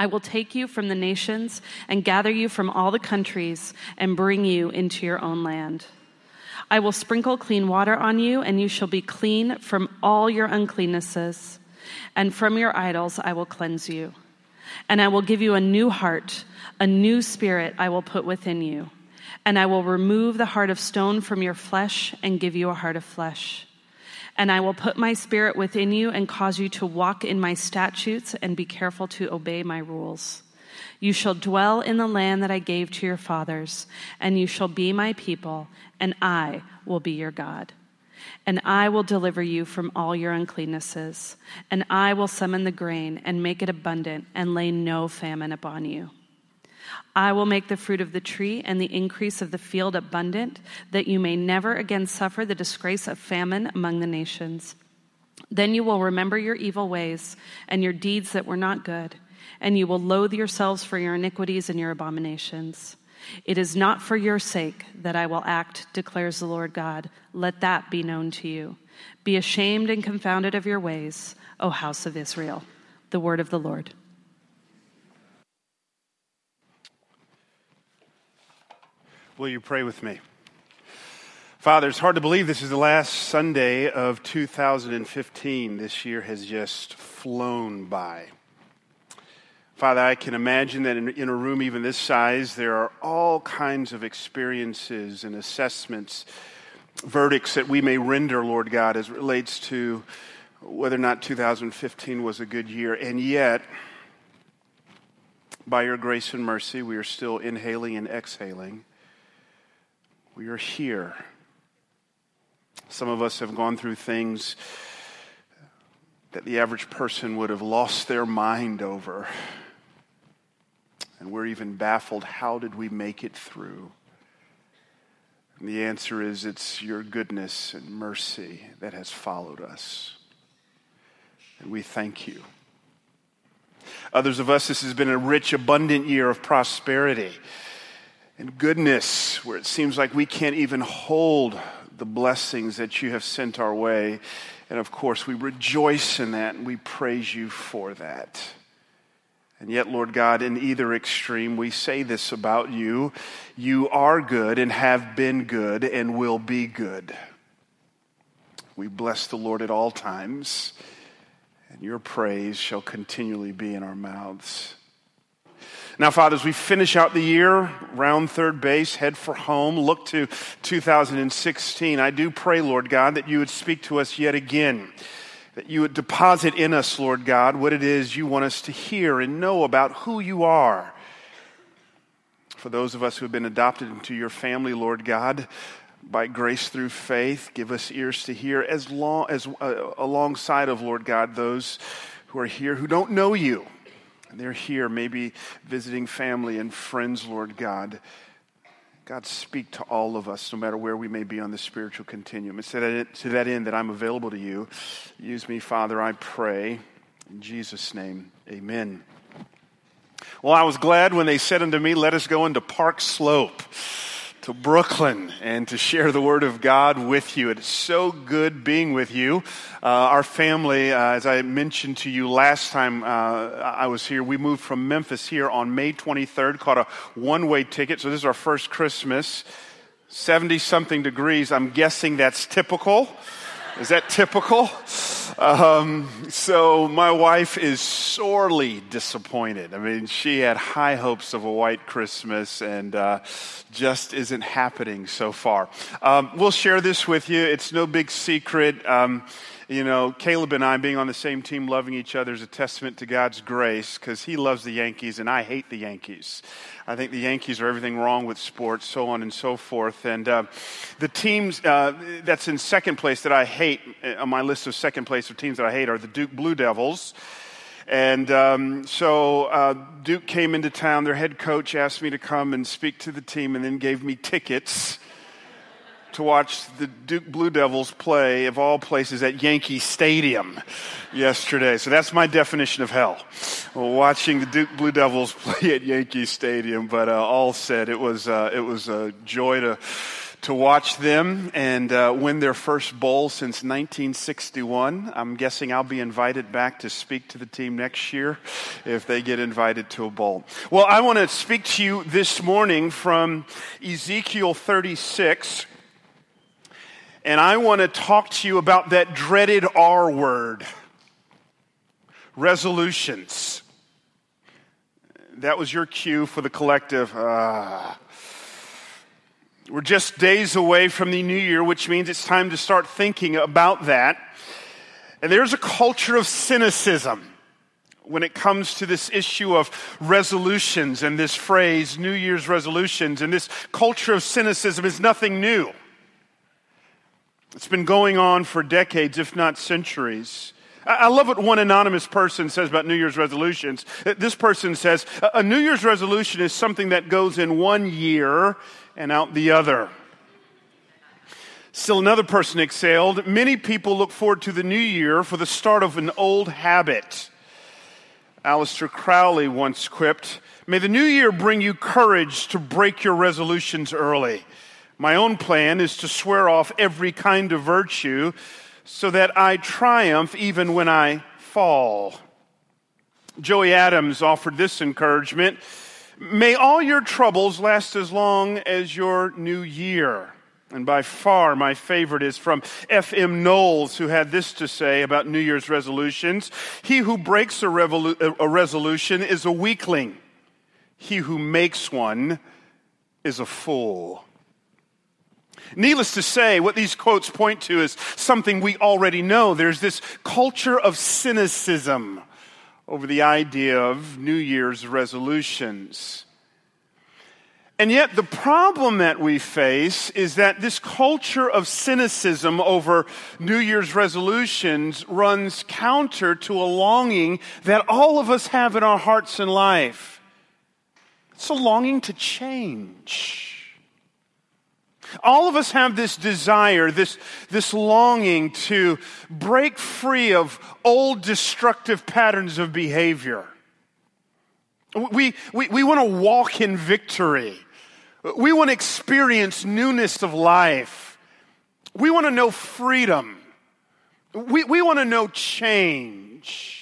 I will take you from the nations and gather you from all the countries and bring you into your own land. I will sprinkle clean water on you, and you shall be clean from all your uncleannesses, and from your idols I will cleanse you. And I will give you a new heart, a new spirit I will put within you. And I will remove the heart of stone from your flesh and give you a heart of flesh. And I will put my spirit within you and cause you to walk in my statutes and be careful to obey my rules. You shall dwell in the land that I gave to your fathers, and you shall be my people, and I will be your God. And I will deliver you from all your uncleannesses, and I will summon the grain and make it abundant, and lay no famine upon you. I will make the fruit of the tree and the increase of the field abundant, that you may never again suffer the disgrace of famine among the nations. Then you will remember your evil ways and your deeds that were not good, and you will loathe yourselves for your iniquities and your abominations. It is not for your sake that I will act, declares the Lord God. Let that be known to you. Be ashamed and confounded of your ways, O house of Israel. The word of the Lord. Will you pray with me? Father, it's hard to believe this is the last Sunday of 2015. This year has just flown by. Father, I can imagine that in, in, a room even this size, there are all kinds of experiences and assessments, verdicts that we may render, Lord God, as relates to whether or not 2015 was a good year. And yet, by your grace and mercy, we are still inhaling and exhaling. We are here. Some of us have gone through things that the average person would have lost their mind over. And we're even baffled how did we make it through? And the answer is it's your goodness and mercy that has followed us. And we thank you. Others of us, this has been a rich, abundant year of prosperity and goodness, where it seems like we can't even hold the blessings that you have sent our way. And of course, we rejoice in that and we praise you for that. And yet, Lord God, in either extreme, we say this about you you are good and have been good and will be good. We bless the Lord at all times, and your praise shall continually be in our mouths. Now, Father, as we finish out the year, round third base, head for home, look to 2016, I do pray, Lord God, that you would speak to us yet again. That you would deposit in us, Lord God, what it is you want us to hear and know about who you are. For those of us who have been adopted into your family, Lord God, by grace through faith, give us ears to hear as long as uh, alongside of Lord God those who are here who don't know you they're here, maybe visiting family and friends, Lord God. God, speak to all of us, no matter where we may be on the spiritual continuum. To to that end that I'm available to you. Use me, Father, I pray. In Jesus' name, amen. Well, I was glad when they said unto me, Let us go into Park Slope to Brooklyn and to share the Word of God with you. It's so good being with you. Uh, our family, uh, as I mentioned to you last time uh, I was here, we moved from Memphis here on May 23rd, caught a one way ticket. So this is our first Christmas. 70 something degrees. I'm guessing that's typical. Is that typical? Um, so my wife is sorely disappointed. I mean, she had high hopes of a white Christmas and uh, just isn't happening so far. Um, we'll share this with you. It's no big secret. Um, you know, Caleb and I being on the same team, loving each other is a testament to God's grace because he loves the Yankees and I hate the Yankees. I think the Yankees are everything wrong with sports, so on and so forth. And uh, the teams uh, that's in second place that I hate uh, on my list of second place of teams that I hate are the Duke Blue Devils. And um, so uh, Duke came into town. Their head coach asked me to come and speak to the team and then gave me tickets to watch the Duke Blue Devils play, of all places, at Yankee Stadium yesterday. So that's my definition of hell. Watching the Duke Blue Devils play at Yankee Stadium. But uh, all said, it was, uh, it was a joy to to watch them and uh, win their first bowl since 1961. I'm guessing I'll be invited back to speak to the team next year if they get invited to a bowl. Well, I want to speak to you this morning from Ezekiel 36. And I want to talk to you about that dreaded R word resolutions. That was your cue for the collective. Uh, we're just days away from the new year, which means it's time to start thinking about that. And there's a culture of cynicism when it comes to this issue of resolutions and this phrase, New Year's resolutions. And this culture of cynicism is nothing new. It's been going on for decades, if not centuries. I love what one anonymous person says about New Year's resolutions. Uh, this person says, A New Year's resolution is something that goes in one year and out the other. Still another person exhaled. Many people look forward to the new year for the start of an old habit. Aleister Crowley once quipped, May the new year bring you courage to break your resolutions early. My own plan is to swear off every kind of virtue so that I triumph even when I fall. Joey Adams offered this encouragement May all your troubles last as long as your new year. And by far, my favorite is from F.M. Knowles, who had this to say about New Year's resolutions He who breaks a, revolu- a resolution is a weakling, he who makes one is a fool. Needless to say, what these quotes point to is something we already know. There's this culture of cynicism over the idea of New Year's resolutions. And yet, the problem that we face is that this culture of cynicism over New Year's resolutions runs counter to a longing that all of us have in our hearts and life. It's a longing to change. All of us have this desire, this, this longing to break free of old destructive patterns of behavior. We, we, we want to walk in victory. We want to experience newness of life. We want to know freedom. We, we want to know change.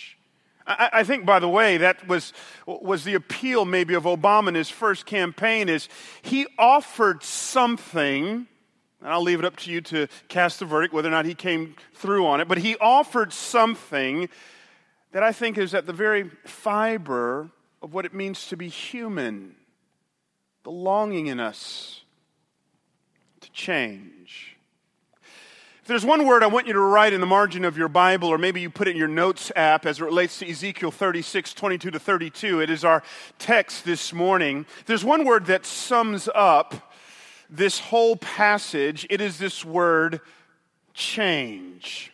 I, I, think, by the way, that was, was the appeal maybe of Obama in his first campaign is he offered something, and I'll leave it up to you to cast the verdict whether or not he came through on it, but he offered something that I think is at the very fiber of what it means to be human, the longing in us to change there's one word I want you to write in the margin of your Bible, or maybe you put it in your notes app as it relates to Ezekiel 36, 22 to 32. It is our text this morning. There's one word that sums up this whole passage. It is this word change.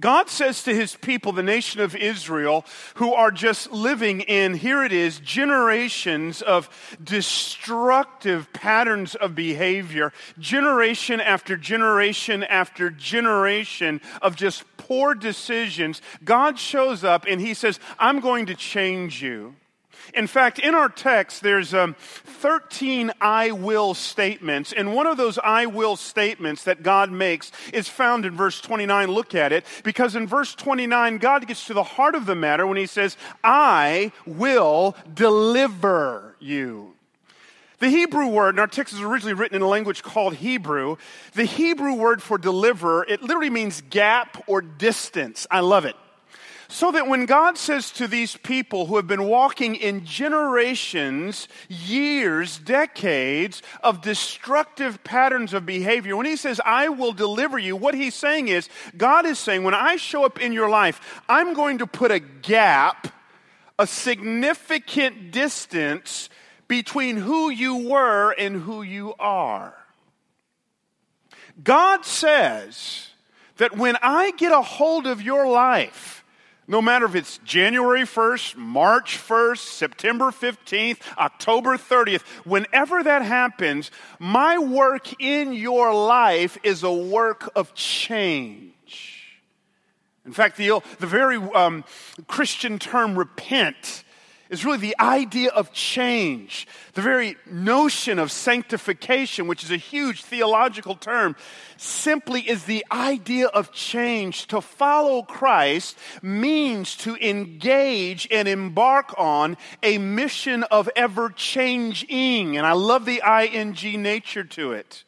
God says to his people, the nation of Israel, who are just living in, here it is, generations of destructive patterns of behavior, generation after generation after generation of just poor decisions. God shows up and he says, I'm going to change you. In fact, in our text, there's um, 13 I will statements. And one of those I will statements that God makes is found in verse 29. Look at it. Because in verse 29, God gets to the heart of the matter when he says, I will deliver you. The Hebrew word, and our text is originally written in a language called Hebrew. The Hebrew word for deliver, it literally means gap or distance. I love it. So that when God says to these people who have been walking in generations, years, decades of destructive patterns of behavior, when He says, I will deliver you, what He's saying is, God is saying, when I show up in your life, I'm going to put a gap, a significant distance between who you were and who you are. God says that when I get a hold of your life, no matter if it's January 1st, March 1st, September 15th, October 30th, whenever that happens, my work in your life is a work of change. In fact, the, the very um, Christian term repent is really the idea of change. The very notion of sanctification, which is a huge theological term, simply is the idea of change. To follow Christ means to engage and embark on a mission of ever changing. And I love the ing nature to it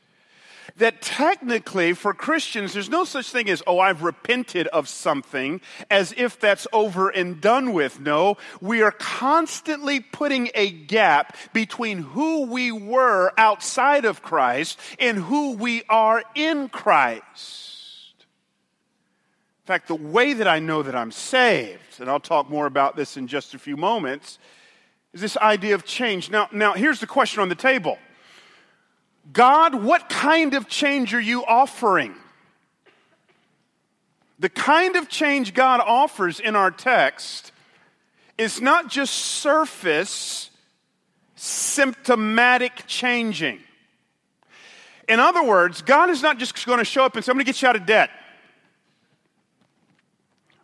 that technically for Christians, there's no such thing as, oh, I've repented of something as if that's over and done with. No, we are constantly putting a gap between who we were outside of Christ and who we are in Christ. In fact, the way that I know that I'm saved, and I'll talk more about this in just a few moments, is this idea of change. Now, now here's the question on the table. God, what kind of change are you offering? The kind of change God offers in our text is not just surface, symptomatic changing. In other words, God is not just going to show up and say, I'm going to get you out of debt.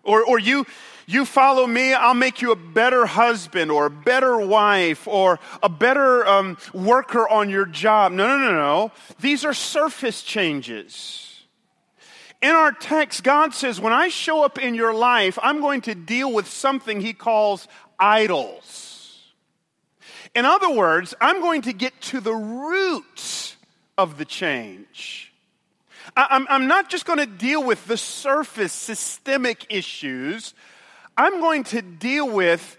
Or, or you, you follow me, I'll make you a better husband or a better wife or a better um, worker on your job. No, no, no, no. These are surface changes. In our text, God says, when I show up in your life, I'm going to deal with something he calls idols. In other words, I'm going to get to the roots of the change. I'm, not just going to deal with the surface systemic issues I'm going to deal with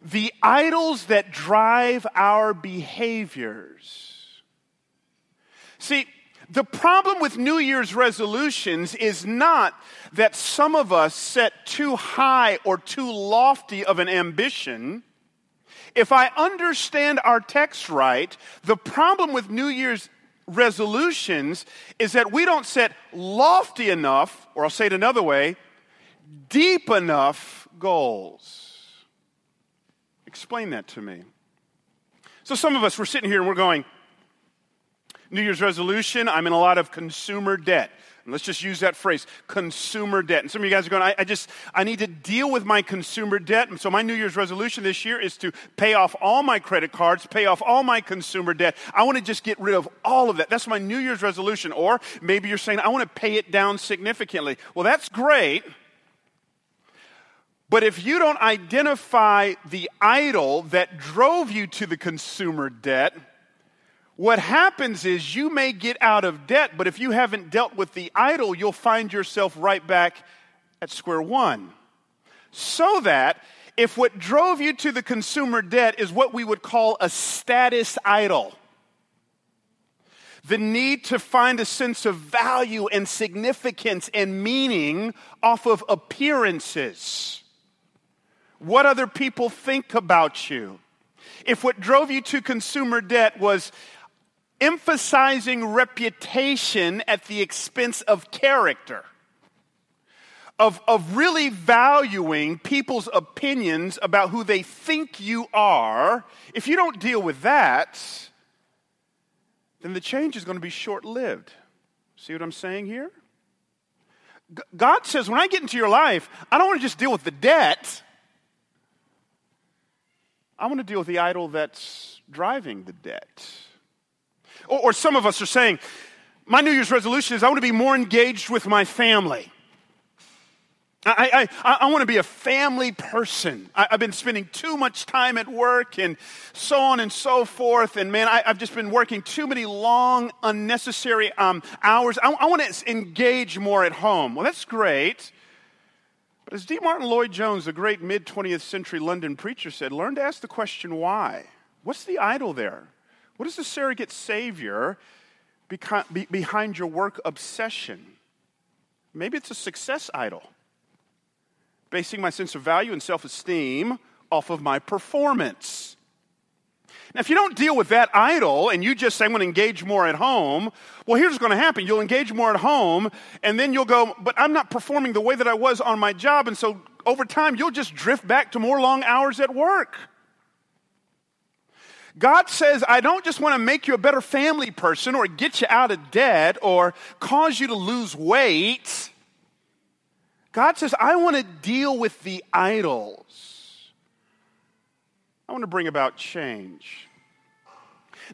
the idols that drive our behaviors. See, the problem with New Year's resolutions is not that some of us set too high or too lofty of an ambition. If I understand our text right, the problem with New Year's resolutions is that we don't set lofty enough, or I'll say it another way, deep enough goals. Explain that to me. So, some of us, we're sitting here and we're going, New Year's resolution, I'm in a lot of consumer debt. And let's just use that phrase, consumer debt. And some of you guys are going, I, I, just, I need to deal with my consumer debt. And so my New Year's resolution this year is to pay off all my credit cards, pay off all my consumer debt. I want to just get rid of all of that. That's my New Year's resolution. Or maybe you're saying, I want to pay it down significantly. Well, that's great. But if you don't identify the idol that drove you to the consumer debt, what happens is you may get out of debt, but if you haven't dealt with the idol, you'll find yourself right back at square one. So that if what drove you to the consumer debt is what we would call a status idol, the need to find a sense of value and significance and meaning off of appearances what other people think about you. If what drove you to consumer debt was emphasizing reputation at the expense of character, of, of really valuing people's opinions about who they think you are, if you don't deal with that, then the change is going to be short lived. See what I'm saying here? God says, when I get into your life, I don't want to just deal with the debt. I want to deal with the idol that's driving the debt. Or, or, some of us are saying, my New Year's resolution is I want to be more engaged with my family. I, I, I want to be a family person. I, have been spending too much time at work and so on and so forth. And man, I, have just been working too many long, unnecessary um, hours. I, I want to engage more at home. Well, that's great. But as D. Martyn Lloyd Jones, the great mid 20th century London preacher, said, learn to ask the question why. What's the idol there? What is the surrogate savior behind your work obsession? Maybe it's a success idol, basing my sense of value and self esteem off of my performance. Now, if you don't deal with that idol and you just say, I'm going to engage more at home, well, here's what's going to happen. You'll engage more at home, and then you'll go, but I'm not performing the way that I was on my job. And so over time, you'll just drift back to more long hours at work. God says, I don't just want to make you a better family person or get you out of debt or cause you to lose weight. God says, I want to deal with the idols I want to bring about change.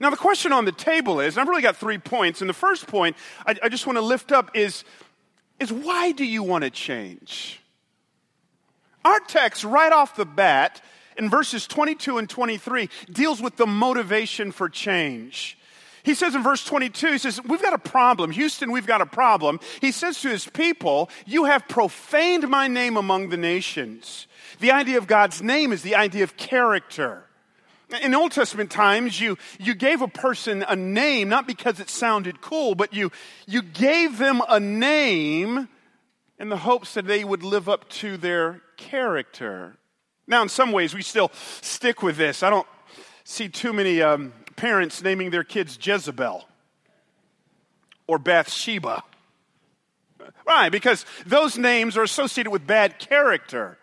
Now, the question on the table is, I've really got three points, and the first point I, I just want to lift up is, is why do you want to change? Our text, right off the bat, in verses 22 and 23, deals with the motivation for change. He says in verse 22, he says, We've got a problem. Houston, we've got a problem. He says to his people, You have profaned my name among the nations. The idea of God's name is the idea of character. In Old Testament times, you, you gave a person a name not because it sounded cool, but you, you gave them a name in the hopes that they would live up to their character. Now, in some ways, we still stick with this. I don't see too many um, parents naming their kids Jezebel or Bathsheba. Right, because those names are associated with bad character.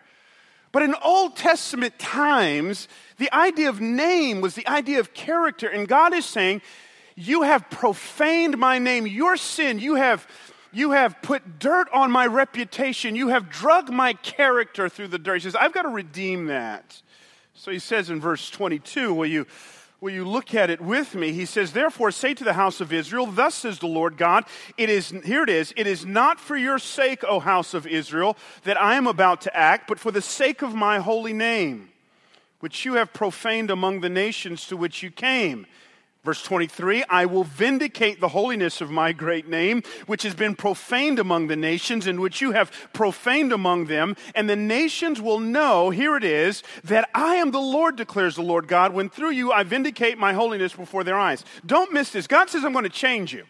But in Old Testament times, the idea of name was the idea of character. And God is saying, You have profaned my name. Your sin, you have, you have put dirt on my reputation. You have drug my character through the dirt. He says, I've got to redeem that. So he says in verse 22, Will you will you look at it with me? He says, Therefore, say to the house of Israel, Thus says the Lord God, it is, here it is, it is not for your sake, O house of Israel, that I am about to act, but for the sake of my holy name, which you have profaned among the nations to which you came. Verse 23 I will vindicate the holiness of my great name, which has been profaned among the nations, and which you have profaned among them. And the nations will know, here it is, that I am the Lord, declares the Lord God, when through you I vindicate my holiness before their eyes. Don't miss this. God says, I'm going to change you.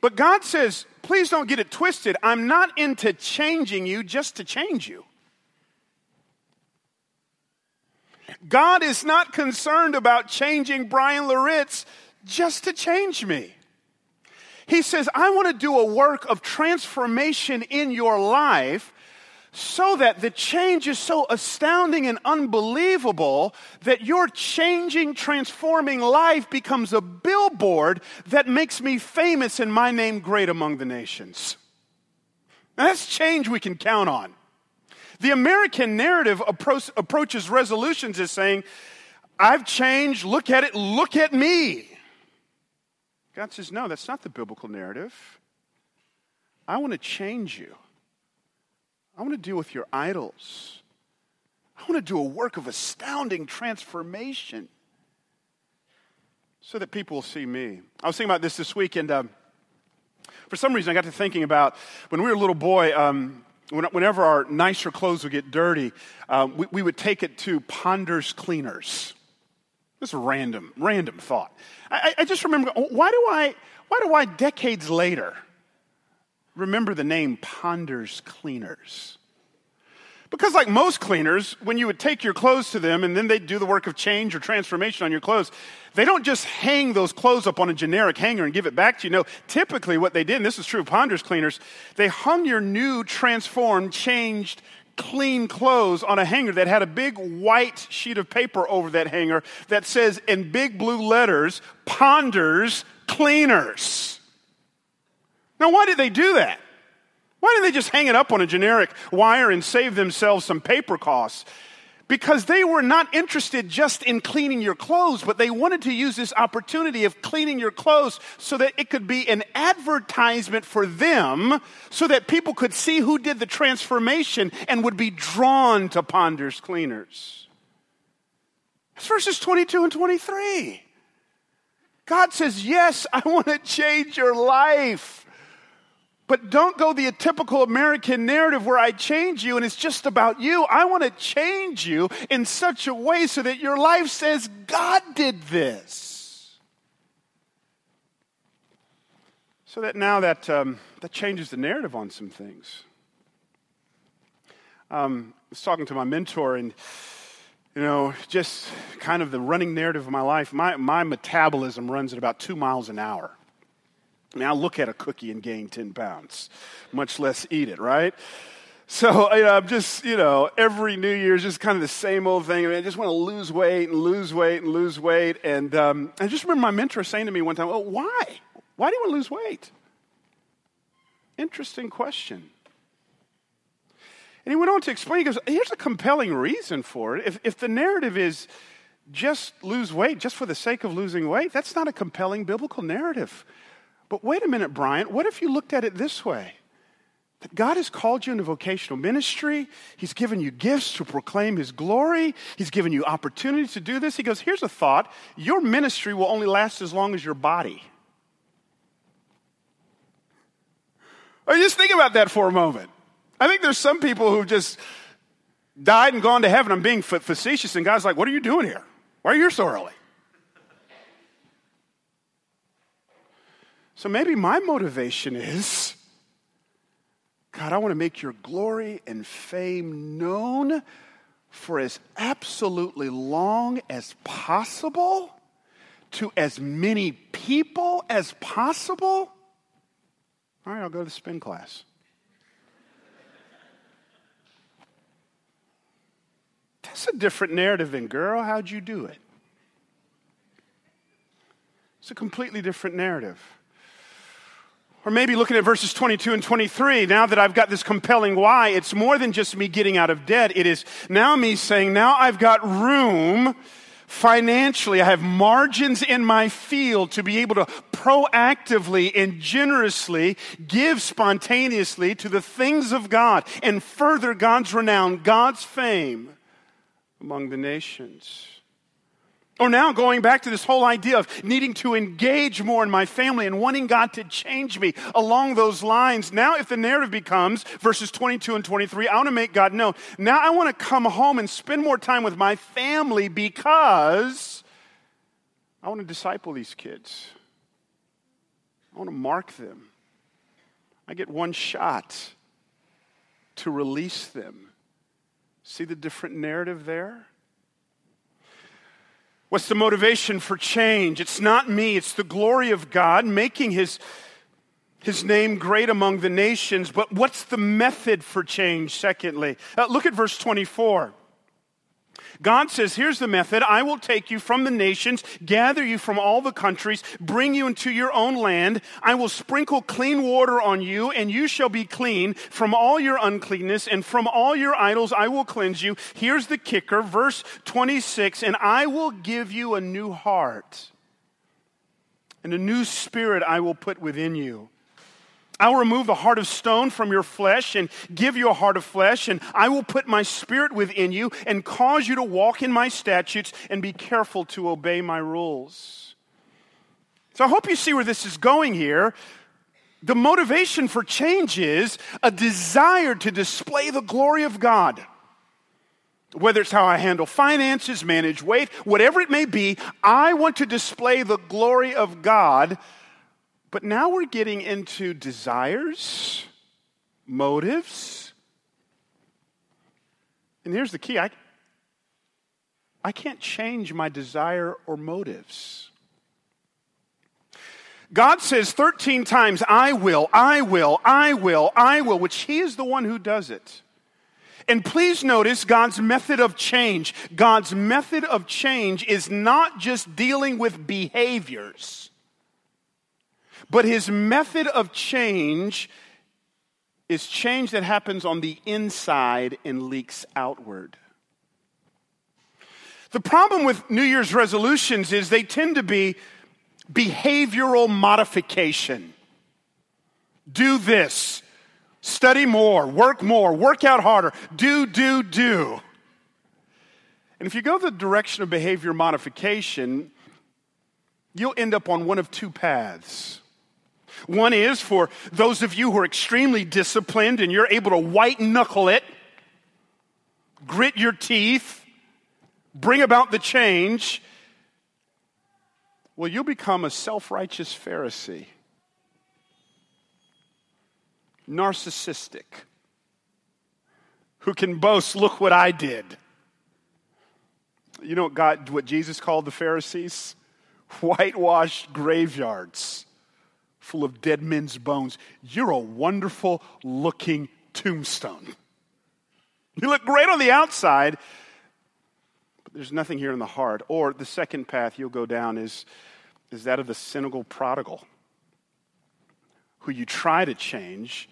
But God says, please don't get it twisted. I'm not into changing you just to change you. God is not concerned about changing Bryan Loritts just to change me. He says, I want to do a work of transformation in your life so that the change is so astounding and unbelievable that your changing, transforming life becomes a billboard that makes me famous and my name great among the nations. Now, that's change we can count on. The American narrative approach, approaches resolutions as saying, I've changed, look at it, look at me. God says, No, that's not the biblical narrative. I want to change you. I want to deal with your idols. I want to do a work of astounding transformation so that people will see me. I was thinking about this this week, and um, for some reason, I got to thinking about when we were a little boy. Um, whenever our nicer clothes would get dirty, uh, we, we, would take it to Ponders Cleaners. This is a random, random thought. I, I just remember, why do I, why do I, decades later, remember the name Ponders Cleaners? Because, like most cleaners, when you would take your clothes to them and then they'd do the work of change or transformation on your clothes, they don't just hang those clothes up on a generic hanger and give it back to you. No, typically what they did, and this is true of Ponders cleaners, they hung your new, transformed, changed, clean clothes on a hanger that had a big white sheet of paper over that hanger that says in big blue letters, Ponders Cleaners. Now, why did they do that? Why didn't they just hang it up on a generic wire and save themselves some paper costs? Because they were not interested just in cleaning your clothes, but they wanted to use this opportunity of cleaning your clothes so that it could be an advertisement for them so that people could see who did the transformation and would be drawn to Ponders Cleaners. That's verses 22 and 23. God says, Yes, I want to change your life. But don't go the typical American narrative where I change you and it's just about you. I want to change you in such a way so that your life says, God did this. So that now that, um, that changes the narrative on some things. Um, I was talking to my mentor and you know, just kind of the running narrative of my life, my, my metabolism runs at about two miles an hour. I'll look at a cookie and gain 10 pounds, much less eat it, right? So you know, I'm just, you know, every New Year's just kind of the same old thing. I, mean, I just want to lose weight and lose weight and lose weight. And um, I just remember my mentor saying to me one time, "Oh, why? Why do you want to lose weight?" Interesting question. And he went on to explain, he goes, here's a compelling reason for it. If, if the narrative is just lose weight just for the sake of losing weight, that's not a compelling biblical narrative. But wait a minute, Bryan, what if you looked at it this way? That God has called you into vocational ministry. He's given you gifts to proclaim His glory. He's given you opportunities to do this. He goes, Here's a thought your ministry will only last as long as your body. Oh, or just think about that for a moment. I think there's some people who just died and gone to heaven. I'm being facetious, and God's like, What are you doing here? Why are you here so early? So maybe my motivation is God, I want to make your glory and fame known for as absolutely long as possible to as many people as possible. All right, I'll go to the spin class. That's a different narrative than, girl, how'd you do it? It's a completely different narrative. Or maybe looking at verses 22 and 23, now that I've got this compelling why, it's more than just me getting out of debt. It is now me saying, now I've got room financially. I have margins in my field to be able to proactively and generously give spontaneously to the things of God and further God's renown, God's fame among the nations. Or now going back to this whole idea of needing to engage more in my family and wanting God to change me along those lines. Now, if the narrative becomes verses 22 and 23, I want to make God know. Now I want to come home and spend more time with my family because I want to disciple these kids. I want to mark them. I get one shot to release them. See the different narrative there? What's the motivation for change? It's not me, it's the glory of God making his, his name great among the nations. But what's the method for change, secondly? Uh, look at verse 24. God says, Here's the method. I will take you from the nations, gather you from all the countries, bring you into your own land. I will sprinkle clean water on you, and you shall be clean from all your uncleanness, and from all your idols I will cleanse you. Here's the kicker, verse 26 And I will give you a new heart, and a new spirit I will put within you. I will remove the heart of stone from your flesh and give you a heart of flesh, and I will put my spirit within you and cause you to walk in my statutes and be careful to obey my rules. So I hope you see where this is going here. The motivation for change is a desire to display the glory of God. Whether it's how I handle finances, manage weight, whatever it may be, I want to display the glory of God but now we're getting into desires, motives. And here's the key I, I can't change my desire or motives. God says 13 times, I will, I will, I will, I will, which He is the one who does it. And please notice God's method of change. God's method of change is not just dealing with behaviors. But his method of change is change that happens on the inside and leaks outward. The problem with New Year's resolutions is they tend to be behavioral modification. Do this, study more, work more, work out harder, do, do, do. And if you go the direction of behavior modification, you'll end up on one of two paths. One is for those of you who are extremely disciplined and you're able to white knuckle it, grit your teeth, bring about the change. Well, you'll become a self righteous Pharisee, narcissistic, who can boast, look what I did. You know what God, what Jesus called the Pharisees? Whitewashed graveyards full of dead men's bones. You're a wonderful looking tombstone. You look great on the outside, but there's nothing here in the heart. Or the second path you'll go down is, is that of the cynical prodigal, who you try to change,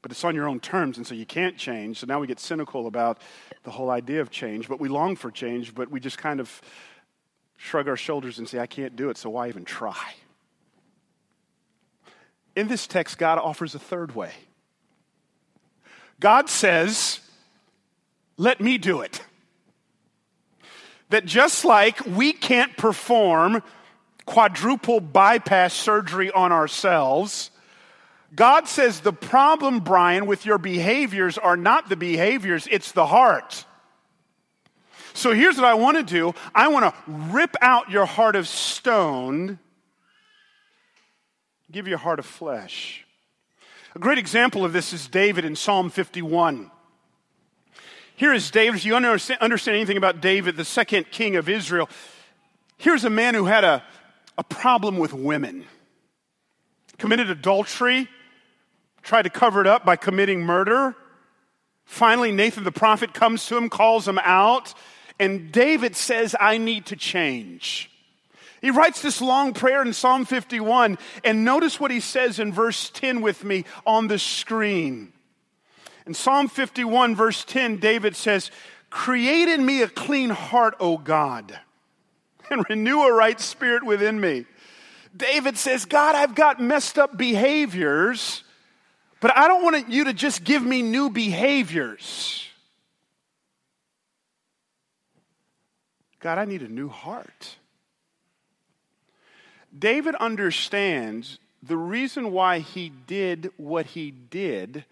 but it's on your own terms, and so you can't change. So now we get cynical about the whole idea of change, but we long for change, but we just kind of shrug our shoulders and say, I can't do it, so why even try? In this text, God offers a third way. God says, Let me do it. That just like we can't perform quadruple bypass surgery on ourselves, God says the problem, Bryan, with your behaviors are not the behaviors, it's the heart. So here's what I want to do I want to rip out your heart of stone, give you a heart of flesh. A great example of this is David in Psalm 51. Here is David. If you understand, anything about David, the second king of Israel, here's a man who had a, a problem with women, committed adultery, tried to cover it up by committing murder. Finally, Nathan the prophet comes to him, calls him out, and David says, I need to change. He writes this long prayer in Psalm 51, and notice what he says in verse 10 with me on the screen. In Psalm 51, verse 10, David says, Create in me a clean heart, O God, and renew a right spirit within me. David says, God, I've got messed up behaviors, but I don't want you to just give me new behaviors. God, I need a new heart. David understands the reason why he did what he did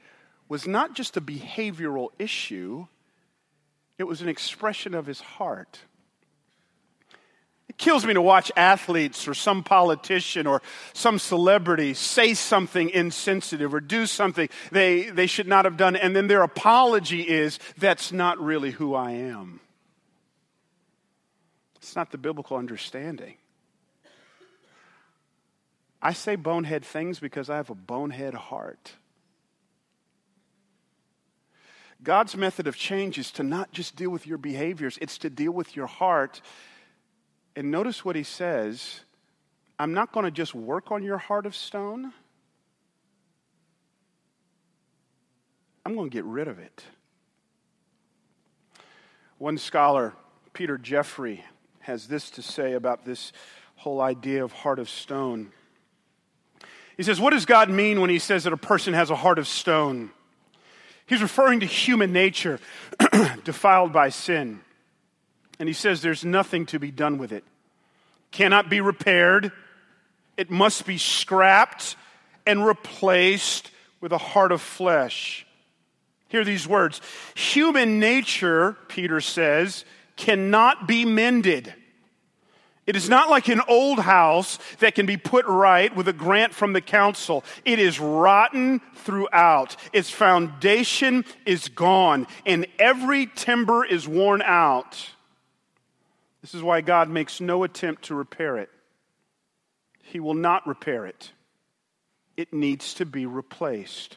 was not just a behavioral issue, it was an expression of his heart. It kills me to watch athletes or some politician or some celebrity say something insensitive or do something they, they should not have done, and then their apology is, that's not really who I am. It's not the biblical understanding. I say bonehead things because I have a bonehead heart. God's method of change is to not just deal with your behaviors, it's to deal with your heart. And notice what he says I'm not going to just work on your heart of stone, I'm going to get rid of it. One scholar, Peter Jeffery, has this to say about this whole idea of heart of stone. He says, What does God mean when he says that a person has a heart of stone? He's referring to human nature defiled by sin. And he says there's nothing to be done with it. Cannot be repaired. It must be scrapped and replaced with a heart of flesh. Hear these words. Human nature, Peter says, cannot be mended. It is not like an old house that can be put right with a grant from the council. It is rotten throughout. Its foundation is gone, and every timber is worn out. This is why God makes no attempt to repair it. He will not repair it. It needs to be replaced.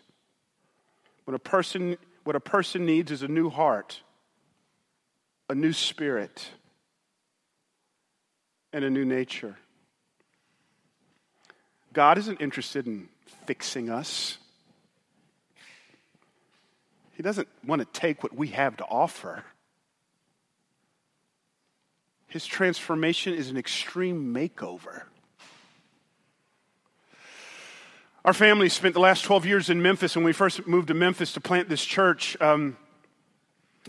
When a person, what a person needs is a new heart, a new spirit and a new nature. God isn't interested in fixing us. He doesn't want to take what we have to offer. His transformation is an extreme makeover. Our family spent the last 12 years in Memphis. When we first moved to Memphis to plant this church, um,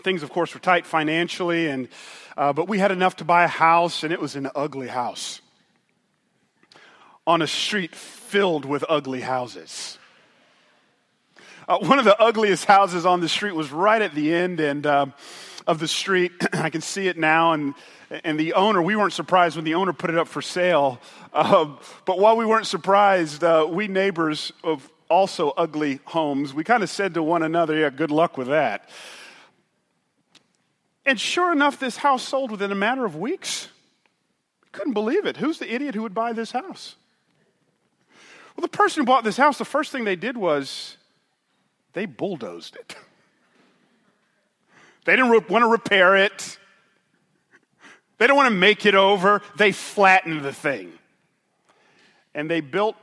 things, of course, were tight financially, and, uh, but we had enough to buy a house, and it was an ugly house on a street filled with ugly houses. Uh, one of the ugliest houses on the street was right at the end and uh, of the street. I can see it now, and and the owner. We weren't surprised when the owner put it up for sale, uh, but while we weren't surprised, uh, we neighbors of also ugly homes, we kind of said to one another, "Yeah, good luck with that." And sure enough, this house sold within a matter of weeks. Couldn't believe it. Who's the idiot who would buy this house? Well, the person who bought this house, the first thing they did was they bulldozed it. They didn't want to repair it. They don't want to make it over. They flattened the thing. And they built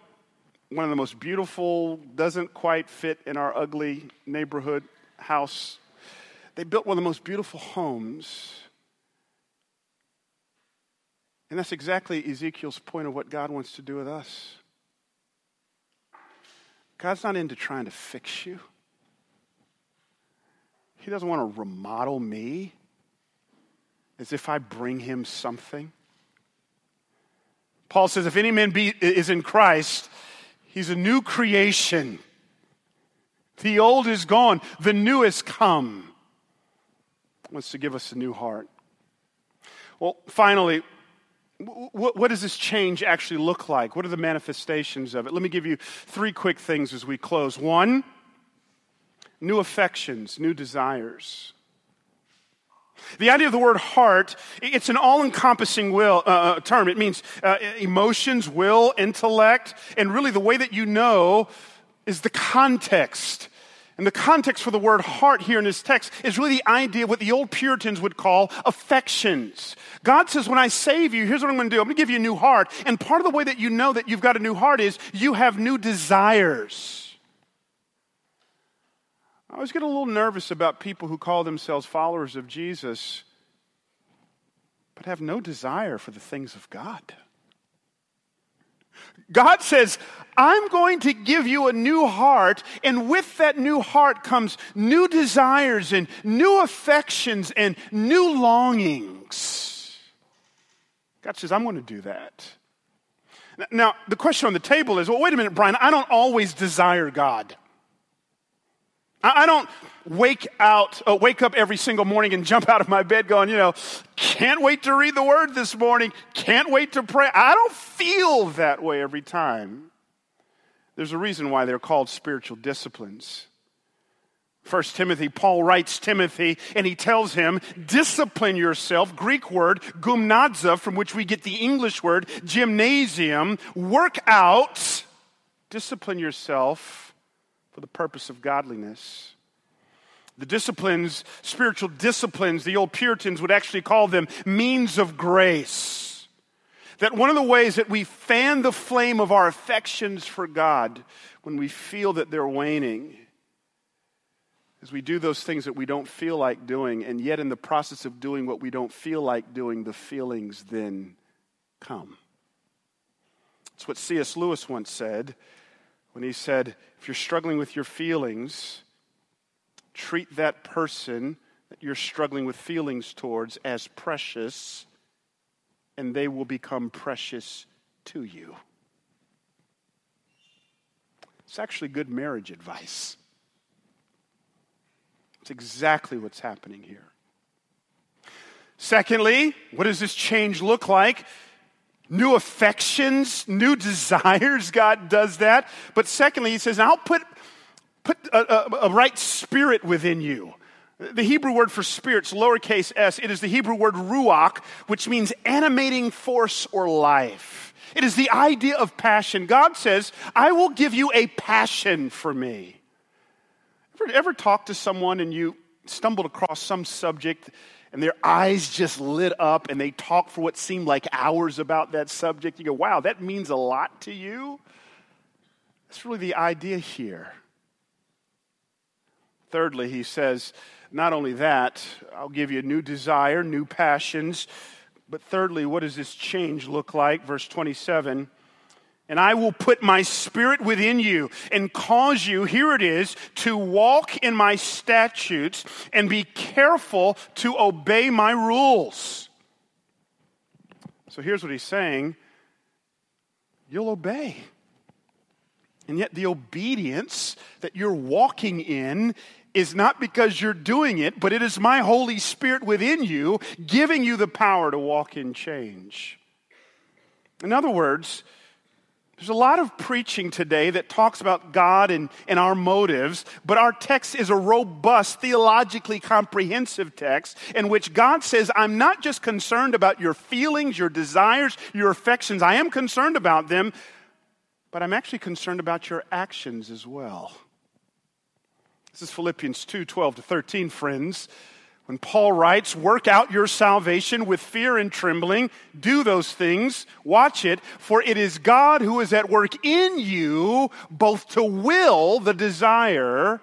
one of the most beautiful, doesn't quite fit in our ugly neighborhood house. They built one of the most beautiful homes. And that's exactly Ezekiel's point of what God wants to do with us. God's not into trying to fix you. He doesn't want to remodel me as if I bring him something. Paul says, if any man be, is in Christ, he's a new creation. The old is gone, the new has come. Wants to give us a new heart. Well, finally, what, what, does this change actually look like? What are the manifestations of it? Let me give you three quick things as we close. One, new affections, new desires. The idea of the word heart, it's an all encompassing will, uh, uh, term. It means uh, emotions, will, intellect, and really the way that you know is the context. And the context for the word heart here in this text is really the idea of what the old Puritans would call affections. God says, when I save you, here's what I'm going to do. I'm going to give you a new heart. And part of the way that you know that you've got a new heart is you have new desires. I always get a little nervous about people who call themselves followers of Jesus but have no desire for the things of God. God says, I'm going to give you a new heart, and with that new heart comes new desires and new affections and new longings. God says, I'm going to do that. Now, the question on the table is well, wait a minute, Bryan, I don't always desire God. I don't wake out, uh, wake up every single morning and jump out of my bed going, you know, can't wait to read the word this morning, can't wait to pray. I don't feel that way every time. There's a reason why they're called spiritual disciplines. First Timothy, Paul writes Timothy, and he tells him, discipline yourself, Greek word, gymnazo, from which we get the English word, gymnasium, work out, discipline yourself for the purpose of godliness. The disciplines, spiritual disciplines, the old Puritans would actually call them means of grace. That one of the ways that we fan the flame of our affections for God when we feel that they're waning is we do those things that we don't feel like doing, and yet in the process of doing what we don't feel like doing, the feelings then come. It's what C.S. Lewis once said when he said, If you're struggling with your feelings, treat that person that you're struggling with feelings towards as precious, and they will become precious to you. It's actually good marriage advice. It's exactly what's happening here. Secondly, what does this change look like? New affections, new desires. God does that. But secondly, he says, I'll put, put a, a, a right spirit within you. The Hebrew word for spirit's lowercase s. It is the Hebrew word ruach, which means animating force or life. It is the idea of passion. God says, I will give you a passion for me. Ever, ever talk to someone and you stumbled across some subject and their eyes just lit up and they talk for what seemed like hours about that subject. You go, wow, that means a lot to you? That's really the idea here. Thirdly, he says, not only that, I'll give you a new desire, new passions. But thirdly, what does this change look like? Verse 27 and I will put my spirit within you and cause you, here it is, to walk in my statutes and be careful to obey my rules. So here's what he's saying you'll obey. And yet, the obedience that you're walking in is not because you're doing it, but it is my Holy Spirit within you giving you the power to walk in change. In other words, there's a lot of preaching today that talks about God and, and our motives, but our text is a robust, theologically comprehensive text in which God says, I'm not just concerned about your feelings, your desires, your affections. I am concerned about them, but I'm actually concerned about your actions as well. This is Philippians 2 12 to 13, friends. When Paul writes, work out your salvation with fear and trembling, do those things, watch it, for it is God who is at work in you, both to will the desire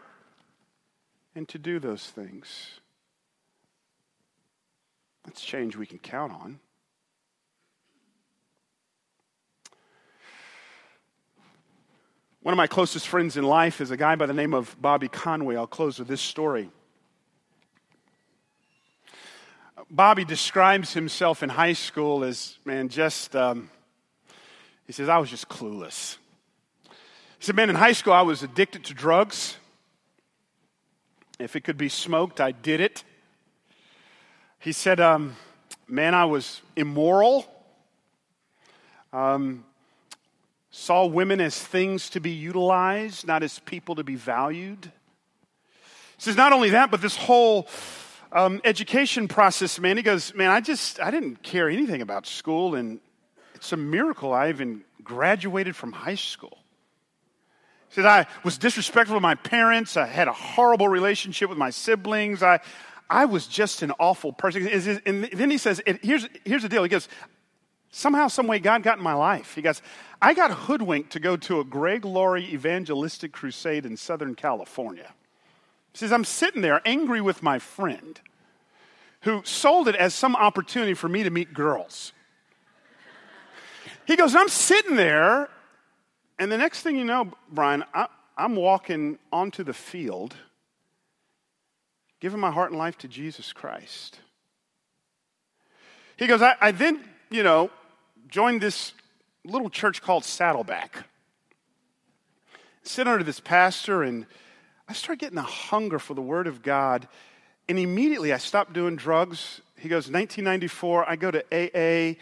and to do those things. That's change we can count on. One of my closest friends in life is a guy by the name of Bobby Conway. I'll close with this story. Bobby describes himself in high school as, man, just, um, he says, I was just clueless. He said, man, in high school, I was addicted to drugs. If it could be smoked, I did it. He said, um, man, I was immoral. Um, saw women as things to be utilized, not as people to be valued. He says, not only that, but this whole um, education process, man, he goes, man, I just, I didn't care anything about school, and it's a miracle I even graduated from high school. He said, I was disrespectful to my parents. I had a horrible relationship with my siblings. I, I was just an awful person. And then he says, here's, here's the deal. He goes, somehow, some way, God got in my life. He goes, I got hoodwinked to go to a Greg Laurie evangelistic crusade in Southern California. He says, I'm sitting there angry with my friend who sold it as some opportunity for me to meet girls. He goes, I'm sitting there, and the next thing you know, Bryan, I, am walking onto the field, giving my heart and life to Jesus Christ. He goes, I, I then, you know, joined this little church called Saddleback. Sit under this pastor and I started getting a hunger for the Word of God. And immediately I stopped doing drugs. He goes, 1994, I go to AA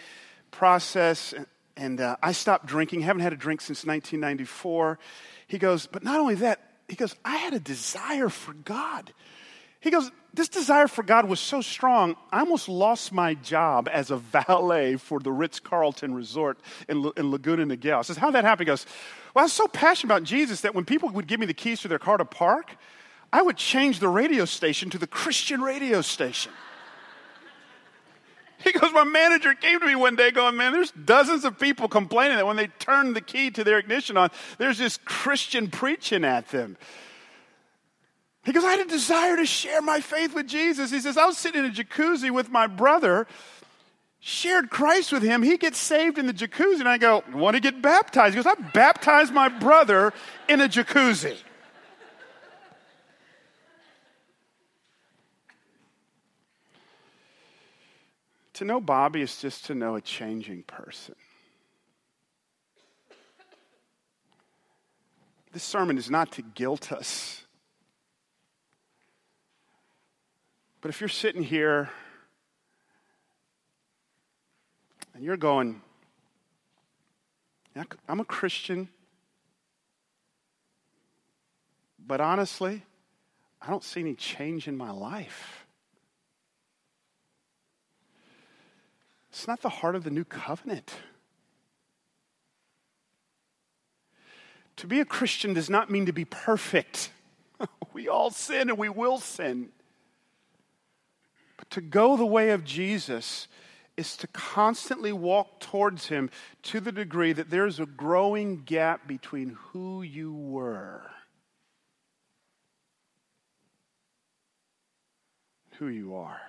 process, and, and uh, I stopped drinking. Haven't had a drink since 1994. He goes, but not only that, he goes, I had a desire for God. He goes, this desire for God was so strong, I almost lost my job as a valet for the Ritz Carlton Resort in, in Laguna Niguel. I says, How'd that happen? He goes, Well, I was so passionate about Jesus that when people would give me the keys to their car to park, I would change the radio station to the Christian radio station. He goes, My manager came to me one day going, Man, there's dozens of people complaining that when they turn the key to their ignition on, there's this Christian preaching at them. He goes, I had a desire to share my faith with Jesus. He says, I was sitting in a jacuzzi with my brother, shared Christ with him. He gets saved in the jacuzzi. And I go, Want to get baptized? He goes, I baptized my brother in a jacuzzi. to know Bobby is just to know a changing person. This sermon is not to guilt us But if you're sitting here and you're going, I'm a Christian, but honestly, I don't see any change in my life. It's not the heart of the new covenant. To be a Christian does not mean to be perfect. we all sin and we will sin. But to go the way of Jesus is to constantly walk towards Him to the degree that there's a growing gap between who you were, who you are.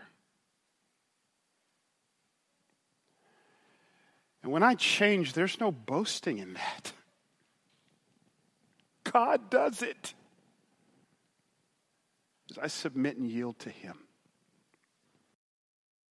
And when I change, there's no boasting in that. God does it. I submit and yield to Him.